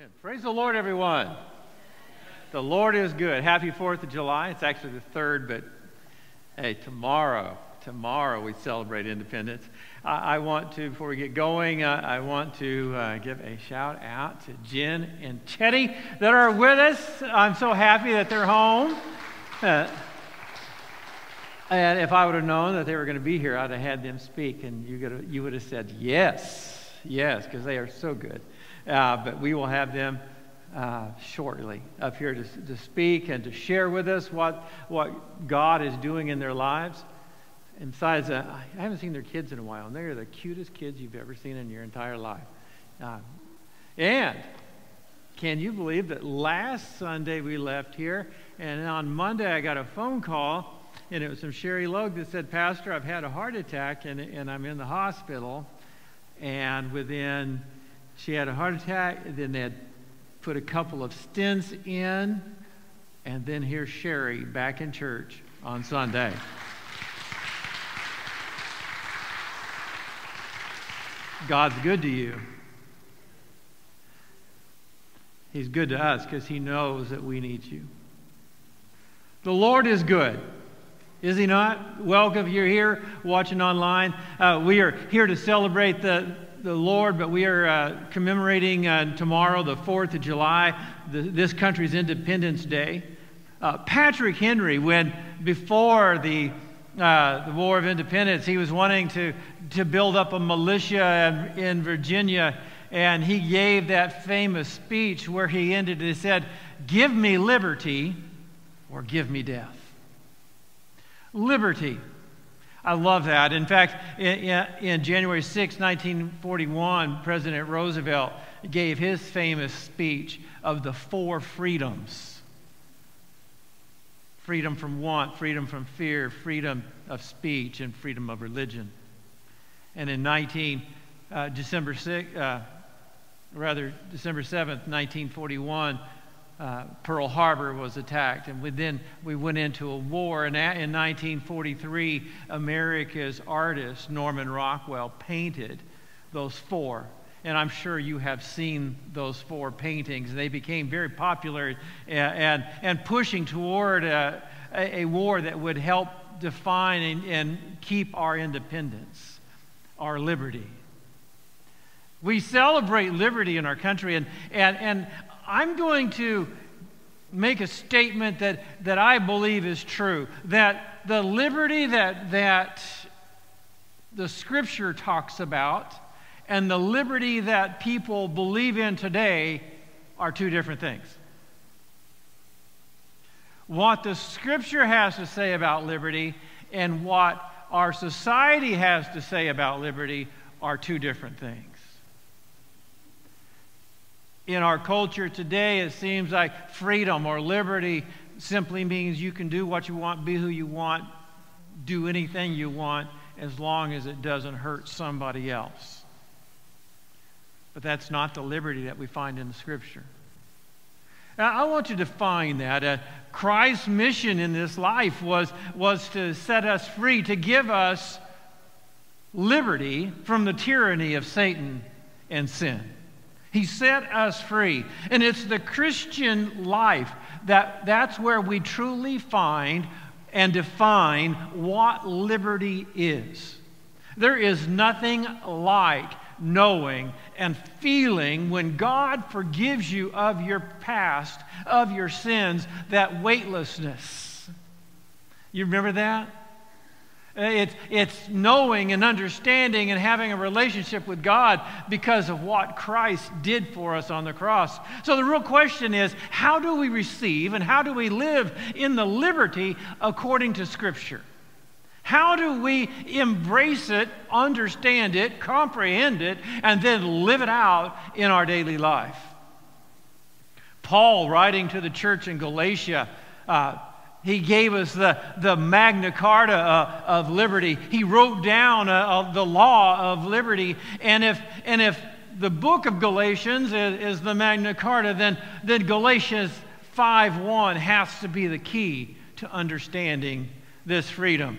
Amen. Praise the Lord, everyone. The Lord is good. Happy 4th of July. It's actually the 3rd, but hey, tomorrow, tomorrow we celebrate independence. I, I want to, before we get going, uh, I want to uh, give a shout out to Jen and Chetty that are with us. I'm so happy that they're home. Uh, and if I would have known that they were going to be here, I'd have had them speak, and you, you would have said yes, yes, because they are so good. Uh, but we will have them uh, shortly up here to, to speak and to share with us what, what God is doing in their lives. And besides, uh, I haven't seen their kids in a while, and they are the cutest kids you've ever seen in your entire life. Uh, and can you believe that last Sunday we left here, and on Monday I got a phone call, and it was from Sherry Logue that said, Pastor, I've had a heart attack, and, and I'm in the hospital. And within she had a heart attack, then they had put a couple of stents in, and then here's Sherry back in church on Sunday. God's good to you. He's good to us because He knows that we need you. The Lord is good. Is He not? Welcome. You're here watching online. Uh, we are here to celebrate the the Lord, but we are uh, commemorating uh, tomorrow, the 4th of July, the, this country's Independence Day. Uh, Patrick Henry, when before the, uh, the War of Independence, he was wanting to, to build up a militia in, in Virginia, and he gave that famous speech where he ended, he said, Give me liberty or give me death. Liberty I love that. In fact, in, in, January 6, 1941, President Roosevelt gave his famous speech of the four freedoms freedom from want, freedom from fear, freedom of speech, and freedom of religion. And in 19, uh, December 6, uh, rather December 7th, 1941, uh, Pearl Harbor was attacked. And we, then we went into a war. And in 1943, America's artist, Norman Rockwell, painted those four. And I'm sure you have seen those four paintings. They became very popular and, and, and pushing toward a, a, war that would help define and, and keep our independence, our liberty. We celebrate liberty in our country, and, and, and I'm going to make a statement that, that I believe is true that the liberty that, that the scripture talks about and the liberty that people believe in today are two different things. What the scripture has to say about liberty and what our society has to say about liberty are two different things in our culture today, it seems like freedom or liberty simply means you can do what you want, be who you want, do anything you want, as long as it doesn't hurt somebody else. But that's not the liberty that we find in the Scripture. Now, I want to define that. Uh, Christ's mission in this life was, was to set us free, to give us liberty from the tyranny of Satan and sin. He set us free. And it's the Christian life that that's where we truly find and define what liberty is. There is nothing like knowing and feeling when God forgives you of your past, of your sins, that weightlessness. You remember that? It's, it's knowing and understanding and having a relationship with God because of what Christ did for us on the cross. So the real question is how do we receive and how do we live in the liberty according to Scripture? How do we embrace it, understand it, comprehend it, and then live it out in our daily life? Paul, writing to the church in Galatia, uh, he gave us the, the Magna Carta uh, of liberty. He wrote down uh, the law of liberty. And if, and if the book of Galatians is, is the Magna Carta, then, then Galatians 5.1 has to be the key to understanding this freedom.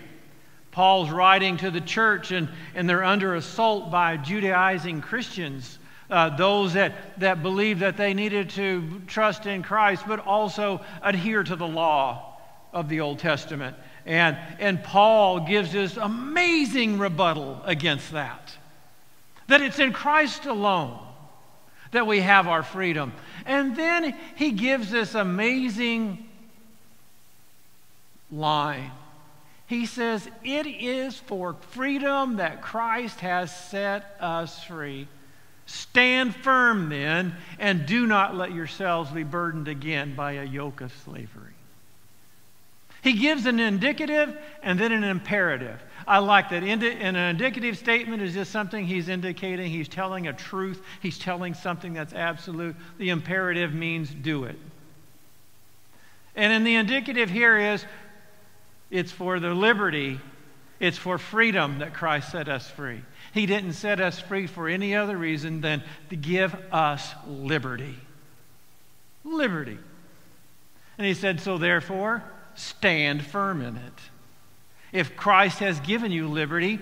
Paul's writing to the church, and, and they're under assault by Judaizing Christians uh, those that, that believed that they needed to trust in Christ, but also adhere to the law of the Old Testament. And, and Paul gives this amazing rebuttal against that. That it's in Christ alone that we have our freedom. And then he gives this amazing line. He says, It is for freedom that Christ has set us free. Stand firm then, and do not let yourselves be burdened again by a yoke of slavery. He gives an indicative and then an imperative. I like that. And an indicative statement is just something he's indicating. He's telling a truth. He's telling something that's absolute. The imperative means do it. And in the indicative here is it's for the liberty, it's for freedom that Christ set us free. He didn't set us free for any other reason than to give us liberty. Liberty. And he said, So therefore, stand firm in it. If Christ has given you liberty,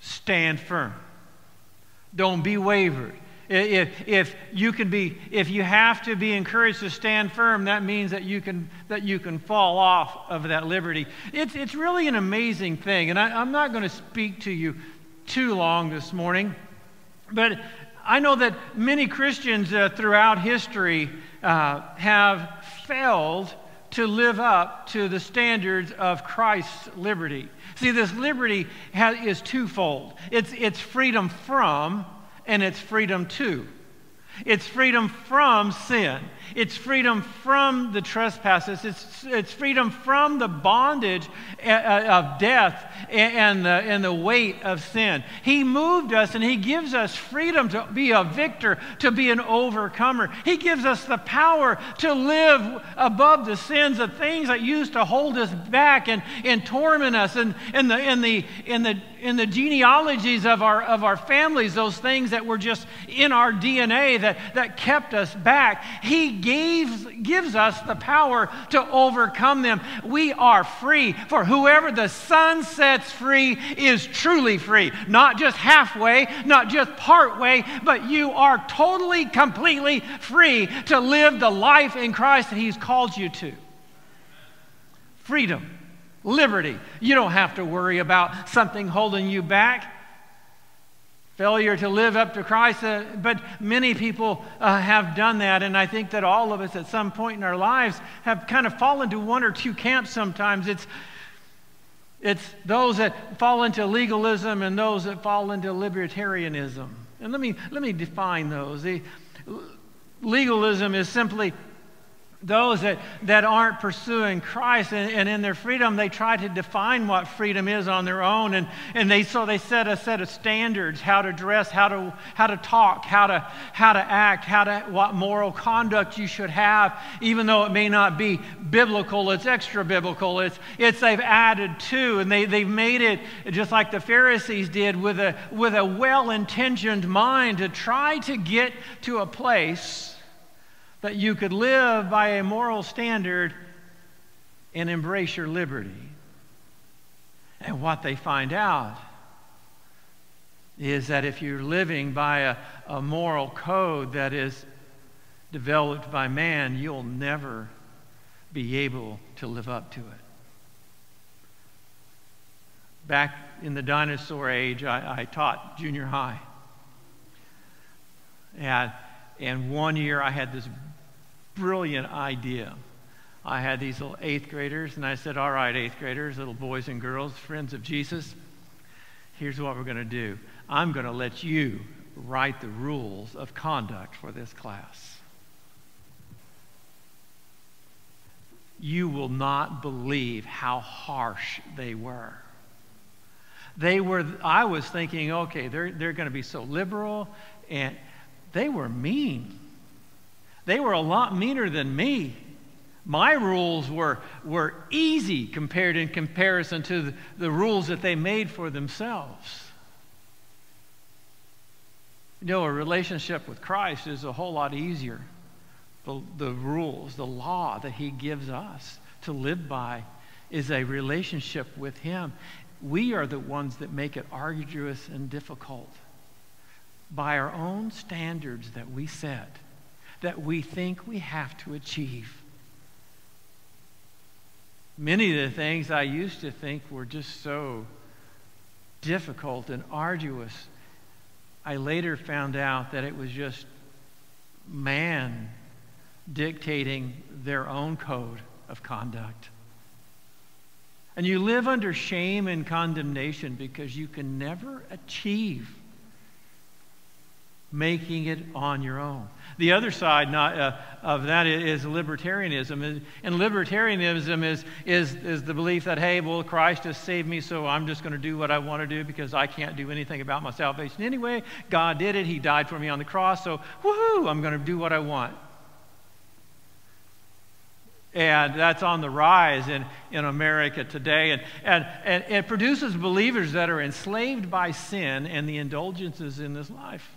stand firm. Don't be wavered. If, if you can be, if you have to be encouraged to stand firm, that means that you can, that you can fall off of that liberty. It's, it's really an amazing thing. And I, I'm not going to speak to you too long this morning, but I know that many Christians uh, throughout history uh, have failed to live up to the standards of Christ's liberty. See, this liberty is twofold it's, it's freedom from and it's freedom to. It's freedom from sin. It's freedom from the trespasses. It's, it's freedom from the bondage uh, uh, of death and the, and the weight of sin. He moved us and He gives us freedom to be a victor, to be an overcomer. He gives us the power to live above the sins of things that used to hold us back and, and torment us. And in the, in, the, in, the, in the genealogies of our, of our families, those things that were just in our DNA that, that kept us back, He gave, gives us the power to overcome them. We are free, for whoever the Son sets free is truly free. Not just halfway, not just part way, but you are totally, completely free to live the life in Christ that He's called you to. Freedom, liberty. You don't have to worry about something holding you back failure to live up to Christ. Uh, but many people uh, have done that, and I think that all of us at some point in our lives have kind of fallen to one or two camps sometimes. It's it's those that fall into legalism and those that fall into libertarianism. And let me, let me define those. The, legalism is simply those that, that aren't pursuing Christ and, and, in their freedom, they try to define what freedom is on their own. And, and they, so they set a set of standards how to dress, how to, how to talk, how to, how to act, how to, what moral conduct you should have, even though it may not be biblical, it's extra biblical. It's, it's they've added to, and they, they've made it just like the Pharisees did with a, with a well intentioned mind to try to get to a place that you could live by a moral standard and embrace your liberty. And what they find out is that if you're living by a, a moral code that is developed by man, you'll never be able to live up to it. Back in the dinosaur age, I, I taught junior high. And, and one year I had this brilliant idea. I had these little eighth graders, and I said, All right, eighth graders, little boys and girls, friends of Jesus, here's what we're going to do. I'm going to let you write the rules of conduct for this class. You will not believe how harsh they were. They were, I was thinking, okay, they're, they're going to be so liberal, and they were mean. They were a lot meaner than me. My rules were, were easy compared in comparison to the, the rules that they made for themselves. You know, a relationship with Christ is a whole lot easier. The, the rules, the law that He gives us to live by is a relationship with Him. We are the ones that make it arduous and difficult. by our own standards that we set, that we think we have to achieve. Many of the things I used to think were just so difficult and arduous, I later found out that it was just man dictating their own code of conduct. And you live under shame and condemnation because you can never achieve making it on your own. The other side not, uh, of that is libertarianism. And libertarianism is, is, is the belief that, hey, well, Christ has saved me, so I'm just going to do what I want to do because I can't do anything about my salvation anyway. God did it. He died for me on the cross, so woohoo, I'm going to do what I want. And that's on the rise in, in America today. And, and, and it produces believers that are enslaved by sin and the indulgences in this life.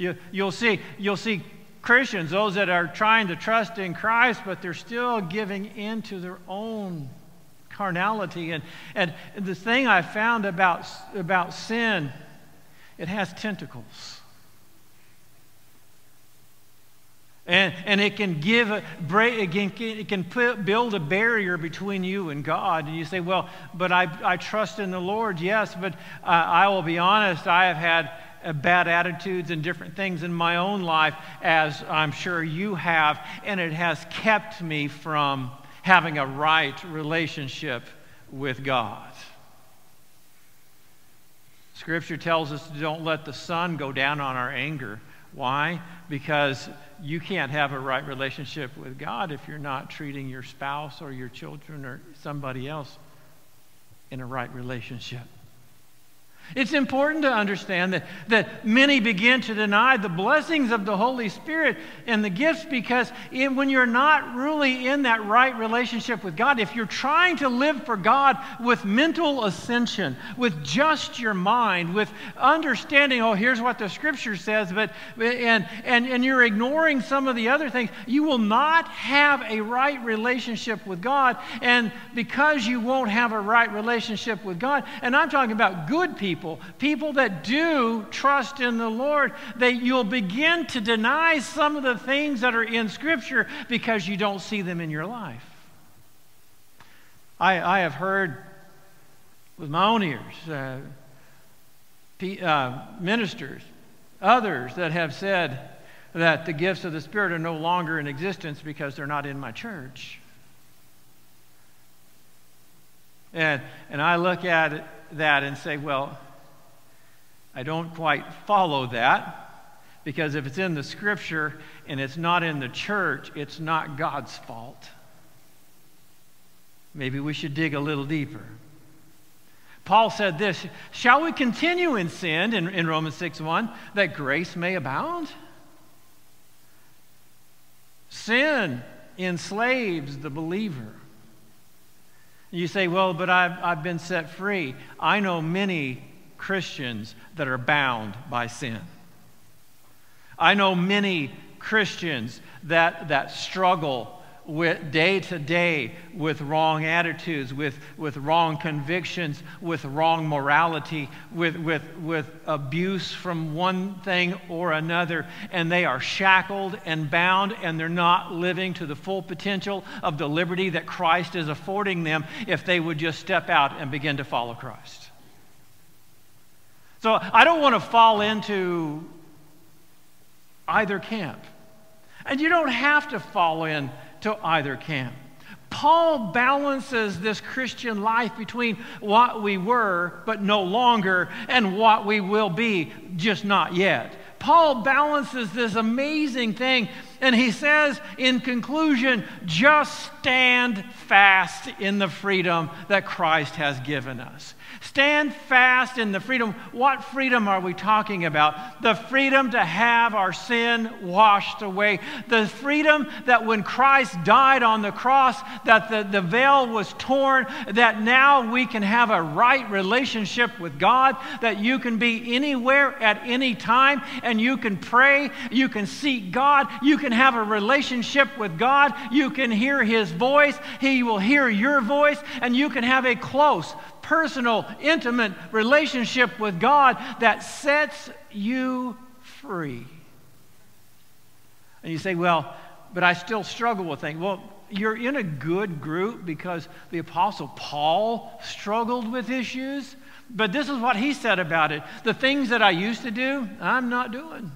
You, you'll, see, you'll see Christians, those that are trying to trust in Christ, but they're still giving in to their own carnality. And, and the thing I found about, about sin, it has tentacles. And, and it can give a break, it can, it can put, build a barrier between you and God. And you say, well, but I, I trust in the Lord, yes, but uh, I will be honest, I have had Uh, bad attitudes and different things in my own life, as I'm sure you have, and it has kept me from having a right relationship with God. Scripture tells us don't let the sun go down on our anger. Why? Because you can't have a right relationship with God if you're not treating your spouse or your children or somebody else in a right relationship. It's important to understand that, that many begin to deny the blessings of the Holy Spirit and the gifts because when you're not really in that right relationship with God, if you're trying to live for God with mental ascension, with just your mind, with understanding, oh, here's what the Scripture says, but, and, and, and you're ignoring some of the other things, you will not have a right relationship with God. And because you won't have a right relationship with God, and I'm talking about good people people, people that do trust in the Lord, that you'll begin to deny some of the things that are in Scripture because you don't see them in your life. I, I have heard with my own ears uh, uh, ministers, others that have said that the gifts of the Spirit are no longer in existence because they're not in my church. And, and I look at that and say, well, I don't quite follow that because if it's in the scripture and it's not in the church, it's not God's fault. Maybe we should dig a little deeper. Paul said this Shall we continue in sin in, in Romans 6 1 that grace may abound? Sin enslaves the believer. You say, Well, but I've, I've been set free. I know many Christians that are bound by sin. I know many Christians that, that struggle with day to day with wrong attitudes, with, with wrong convictions, with wrong morality, with, with, with abuse from one thing or another, and they are shackled and bound, and they're not living to the full potential of the liberty that Christ is affording them if they would just step out and begin to follow Christ. So I don't want to fall into either camp. And you don't have to fall into either camp. Paul balances this Christian life between what we were, but no longer, and what we will be, just not yet. Paul balances this amazing thing, and he says in conclusion, just stand fast in the freedom that Christ has given us. Stand fast in the freedom. What freedom are we talking about? The freedom to have our sin washed away. The freedom that when Christ died on the cross, that the, the veil was torn, that now we can have a right relationship with God, that you can be anywhere at any time and you can pray, you can seek God, you can have a relationship with God, you can hear His voice, He will hear your voice, and you can have a close, personal, intimate relationship with God that sets you free. And you say, well, but I still struggle with things. Well, you're in a good group because the Apostle Paul struggled with issues. But this is what he said about it the things that I used to do, I'm not doing.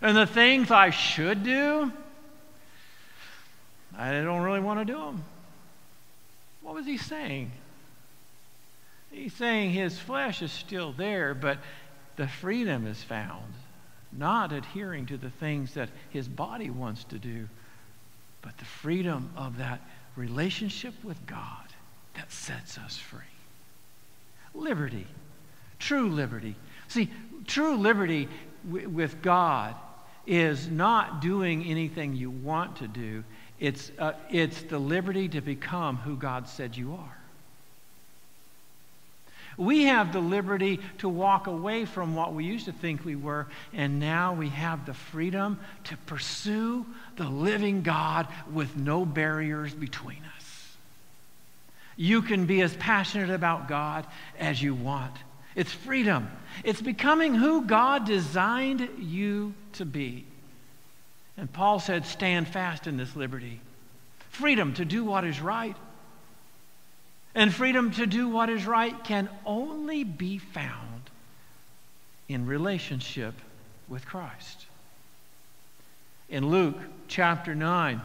And the things I should do, I don't really want to do them. What was he saying? He's saying his flesh is still there, but the freedom is found, not adhering to the things that his body wants to do, but the freedom of that relationship with God that sets us free. Liberty, true liberty. See, true liberty with God is not doing anything you want to do, it's, uh, it's the liberty to become who God said you are. We have the liberty to walk away from what we used to think we were, and now we have the freedom to pursue the living God with no barriers between us. You can be as passionate about God as you want. It's freedom. It's becoming who God designed you to be. And Paul said, stand fast in this liberty. Freedom to do what is right and freedom to do what is right can only be found in relationship with Christ. In Luke chapter 9,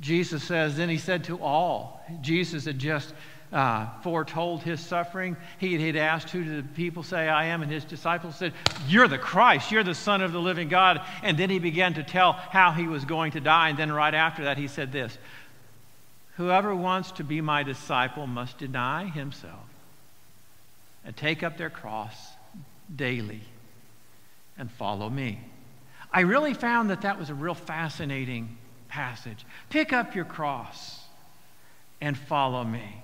Jesus says, Then he said to all, Jesus had just uh, foretold his suffering. He had asked, Who do the people say I am? And his disciples said, You're the Christ. You're the Son of the living God. And then he began to tell how he was going to die. And then right after that, he said this Whoever wants to be my disciple must deny himself and take up their cross daily and follow me. I really found that that was a real fascinating passage. Pick up your cross and follow me.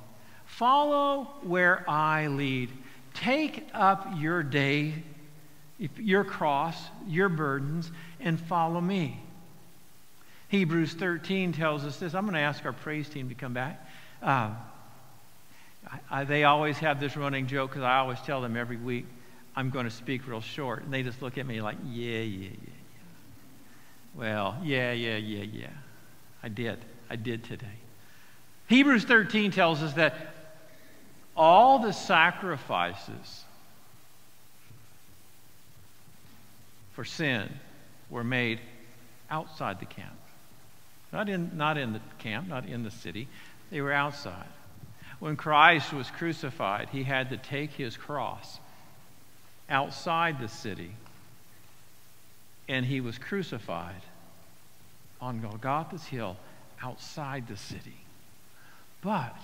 Follow where I lead. Take up your day, your cross, your burdens, and follow me. Hebrews 13 tells us this. I'm going to ask our praise team to come back. Uh, I, I, they always have this running joke because I always tell them every week, I'm going to speak real short. And they just look at me like, yeah, yeah, yeah, yeah. Well, yeah, yeah, yeah, yeah. I did. I did today. Hebrews 13 tells us that all the sacrifices for sin were made outside the camp. Not in, not in the camp, not in the city. They were outside. When Christ was crucified, he had to take his cross outside the city, and he was crucified on Golgotha's hill outside the city. But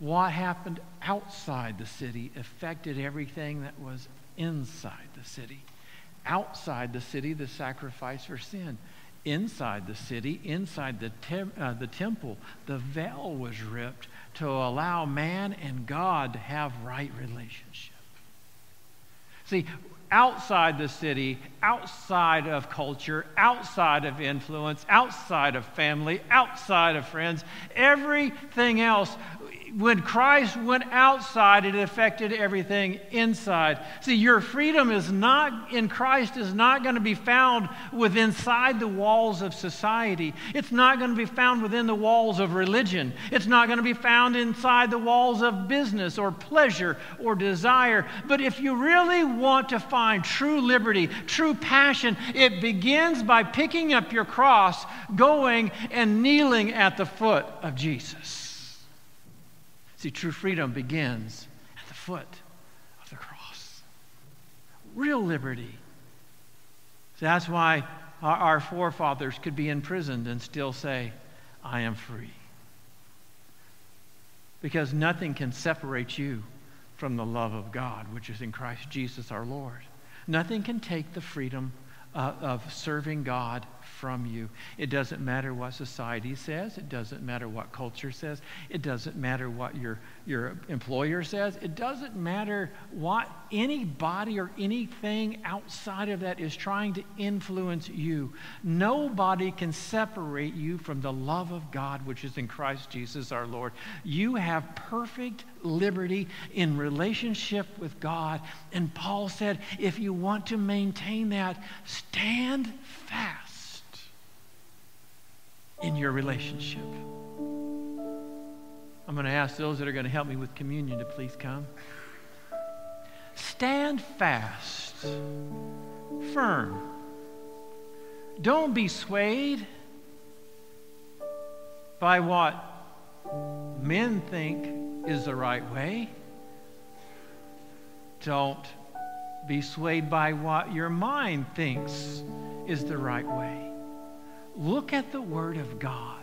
what happened outside the city affected everything that was inside the city. Outside the city, the sacrifice for sin inside the city, inside the, uh, the temple, the veil was ripped to allow man and God to have right relationship. See, outside the city, outside of culture, outside of influence, outside of family, outside of friends, everything else when Christ went outside, it affected everything inside. See, your freedom is not in Christ is not going to be found within inside the walls of society. It's not going to be found within the walls of religion. It's not going to be found inside the walls of business or pleasure or desire. But if you really want to find true liberty, true passion, it begins by picking up your cross, going and kneeling at the foot of Jesus. See, true freedom begins at the foot of the cross. Real liberty. So that's why our, our forefathers could be imprisoned and still say, I am free. Because nothing can separate you from the love of God, which is in Christ Jesus our Lord. Nothing can take the freedom uh, of serving God from you. It doesn't matter what society says. It doesn't matter what culture says. It doesn't matter what your, your employer says. It doesn't matter what anybody or anything outside of that is trying to influence you. Nobody can separate you from the love of God, which is in Christ Jesus our Lord. You have perfect liberty in relationship with God. And Paul said, if you want to maintain that, stand fast in your relationship. I'm going to ask those that are going to help me with communion to please come. Stand fast, firm. Don't be swayed by what men think is the right way. Don't be swayed by what your mind thinks is the right way. Look at the Word of God.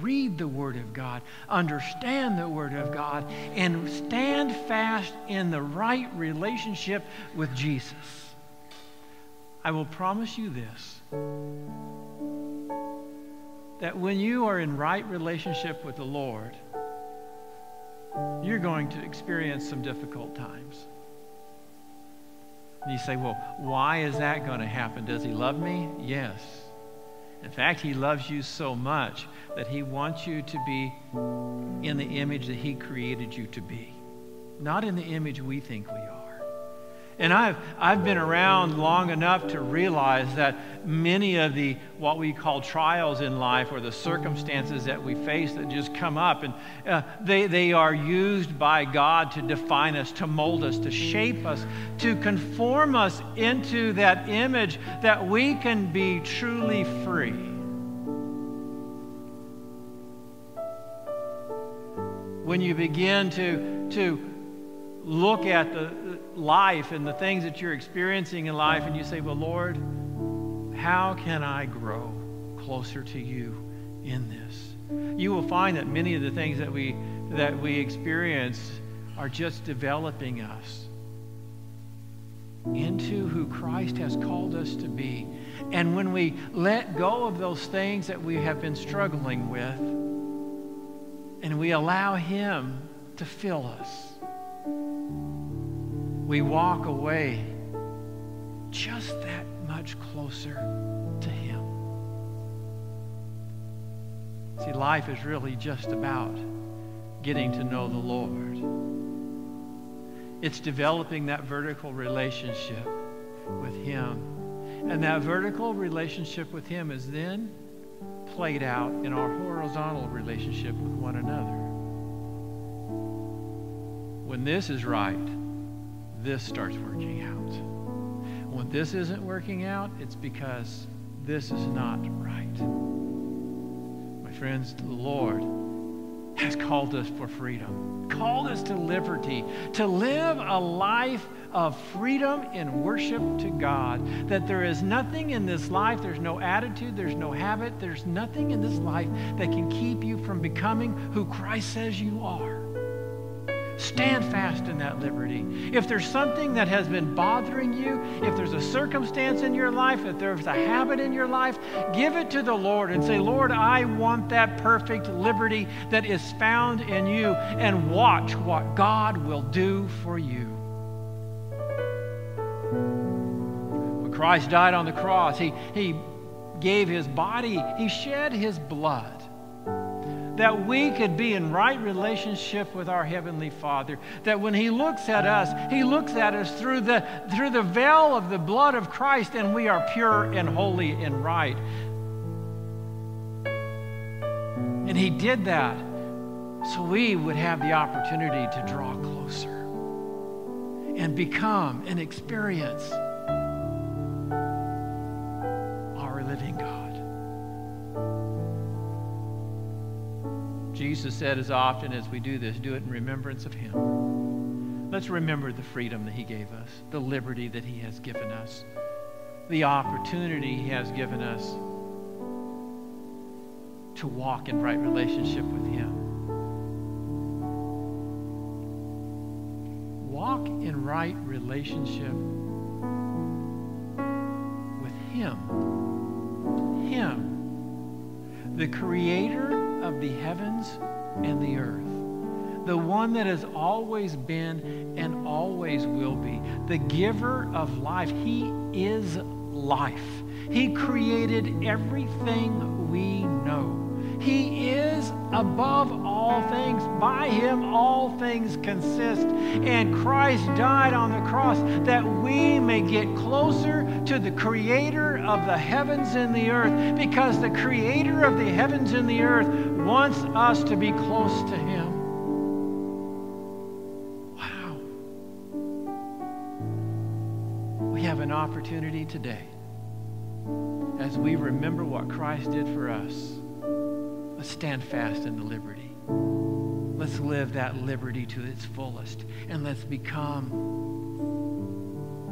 Read the Word of God. Understand the Word of God. And stand fast in the right relationship with Jesus. I will promise you this that when you are in right relationship with the Lord, you're going to experience some difficult times. And you say, well, why is that going to happen? Does he love me? Yes. In fact, He loves you so much that He wants you to be in the image that He created you to be, not in the image we think we are. And I've, I've been around long enough to realize that many of the what we call trials in life or the circumstances that we face that just come up, and uh, they, they are used by God to define us, to mold us, to shape us, to conform us into that image that we can be truly free. When you begin to, to look at the life and the things that you're experiencing in life and you say, Well, Lord, how can I grow closer to you in this? You will find that many of the things that we, that we experience are just developing us into who Christ has called us to be. And when we let go of those things that we have been struggling with, and we allow Him to fill us, we walk away just that much closer to Him. See, life is really just about getting to know the Lord. It's developing that vertical relationship with Him. And that vertical relationship with Him is then played out in our horizontal relationship with one another. When this is right, this starts working out. When this isn't working out, it's because this is not right. My friends, the Lord has called us for freedom, called us to liberty, to live a life of freedom in worship to God. That there is nothing in this life, there's no attitude, there's no habit, there's nothing in this life that can keep you from becoming who Christ says you are. Stand fast in that liberty. If there's something that has been bothering you, if there's a circumstance in your life, if there's a habit in your life, give it to the Lord and say, Lord, I want that perfect liberty that is found in you, and watch what God will do for you. When Christ died on the cross, he, he gave his body, he shed his blood that we could be in right relationship with our heavenly father. That when he looks at us he looks at us through the through the veil of the blood of christ and we are pure and holy and right. And he did that so we would have the opportunity to draw closer and become and experience Jesus said, as often as we do this, do it in remembrance of Him. Let's remember the freedom that He gave us, the liberty that He has given us, the opportunity He has given us to walk in right relationship with Him. Walk in right relationship with Him Him. The creator of the heavens and the earth. The one that has always been and always will be. The giver of life. He is life. He created everything we know. He is above all things. By him, all things consist. And Christ died on the cross that we may get closer to the creator of the heavens and the earth, because the creator of the heavens and the earth wants us to be close to him. Wow. We have an opportunity today as we remember what Christ did for us. Let's stand fast in the liberty. Let's live that liberty to its fullest. And let's become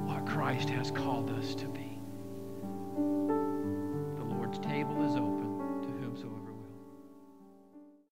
what Christ has called us to be. The Lord's table is open.